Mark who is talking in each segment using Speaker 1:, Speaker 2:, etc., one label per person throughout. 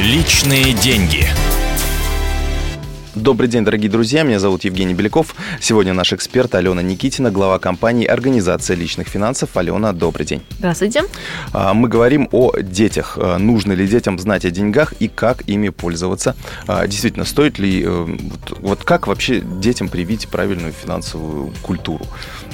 Speaker 1: Личные деньги.
Speaker 2: Добрый день, дорогие друзья. Меня зовут Евгений Беляков. Сегодня наш эксперт Алена Никитина, глава компании «Организация личных финансов». Алена, добрый день.
Speaker 3: Здравствуйте.
Speaker 2: А, мы говорим о детях. А, нужно ли детям знать о деньгах и как ими пользоваться? А, действительно, стоит ли... Э, вот как вообще детям привить правильную финансовую культуру?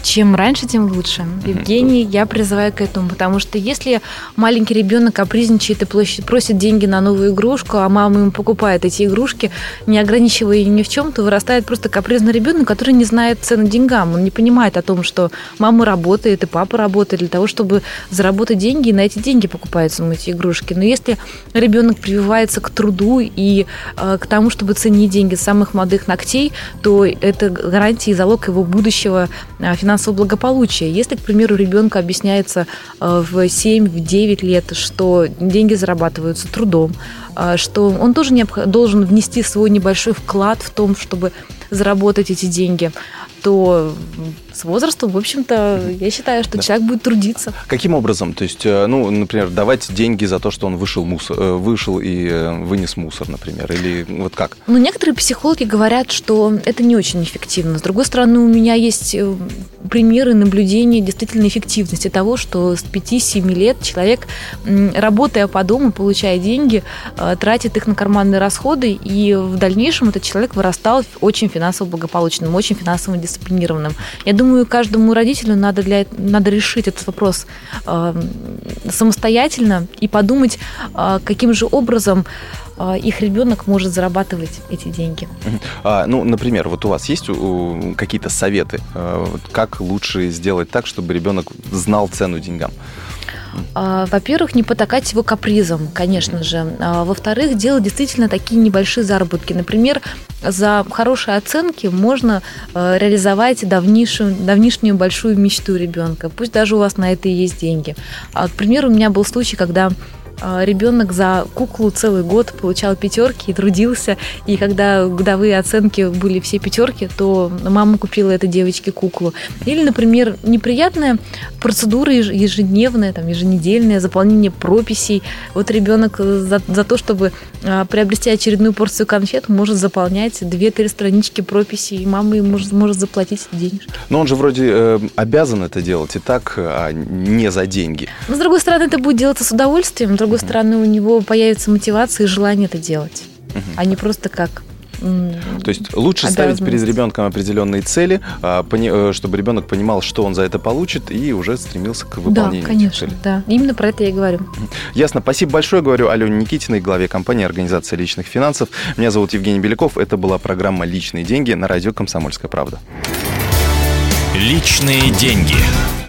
Speaker 3: Чем раньше, тем лучше. Евгений, я призываю к этому, потому что если маленький ребенок капризничает и просит деньги на новую игрушку, а мама ему покупает эти игрушки, не ограничивая ее ни в чем, то вырастает просто капризный ребенок, который не знает цену деньгам. Он не понимает о том, что мама работает и папа работает для того, чтобы заработать деньги, и на эти деньги покупаются ему эти игрушки. Но если ребенок прививается к труду и э, к тому, чтобы ценить деньги с самых молодых ногтей, то это гарантия и залог его будущего э, финансового финансового благополучия. Если, к примеру, ребенку объясняется э, в 7-9 лет, что деньги зарабатываются трудом, э, что он тоже должен внести свой небольшой вклад в том, чтобы заработать эти деньги, то с возрастом, в общем-то, я считаю, что да. человек будет трудиться.
Speaker 2: Каким образом? То есть, э, ну, например, давать деньги за то, что он вышел, мусор, э, вышел и э, вынес мусор, например, или вот как?
Speaker 3: Ну, некоторые психологи говорят, что это не очень эффективно. С другой стороны, у меня есть примеры наблюдения действительно эффективности того, что с 5-7 лет человек, работая по дому, получая деньги, тратит их на карманные расходы, и в дальнейшем этот человек вырастал очень финансово благополучным, очень финансово дисциплинированным. Я думаю, каждому родителю надо, для, надо решить этот вопрос э, самостоятельно и подумать, э, каким же образом э, их ребенок может зарабатывать эти деньги.
Speaker 2: А, ну, например, вот у вас есть какие-то советы, э, как лучше сделать так, чтобы ребенок знал цену деньгам?
Speaker 3: А, во-первых, не потакать его капризом, конечно же. А, во-вторых, делать действительно такие небольшие заработки. Например, за хорошие оценки можно а, реализовать давнишнюю, давнишнюю большую мечту ребенка. Пусть даже у вас на это и есть деньги. К примеру, у меня был случай, когда а, ребенок за куклу целый год получал пятерки и трудился. И когда годовые оценки были все пятерки, то мама купила этой девочке куклу. Или, например, неприятная процедура ежедневная, там, еженедельная, заполнение прописей. Вот ребенок за, за то, чтобы а, приобрести очередную порцию конфет, может заполнять 2-3 странички прописей, и мама ему может, может заплатить денежки.
Speaker 2: Но он же вроде э, обязан это делать и так, а не за деньги.
Speaker 3: Но, с другой стороны, это будет делаться с удовольствием другой стороны, у него появится мотивация и желание это делать, а не просто как
Speaker 2: то есть лучше ставить перед ребенком определенные цели, а, э, чтобы ребенок понимал, что он за это получит, и уже стремился к выполнению.
Speaker 3: Да, конечно, да. Именно про это я и говорю.
Speaker 2: Ясно. Спасибо большое, говорю Алене Никитиной, главе компании «Организация личных финансов». Меня зовут Евгений Беляков. Это была программа «Личные деньги» на радио «Комсомольская правда».
Speaker 1: Личные деньги.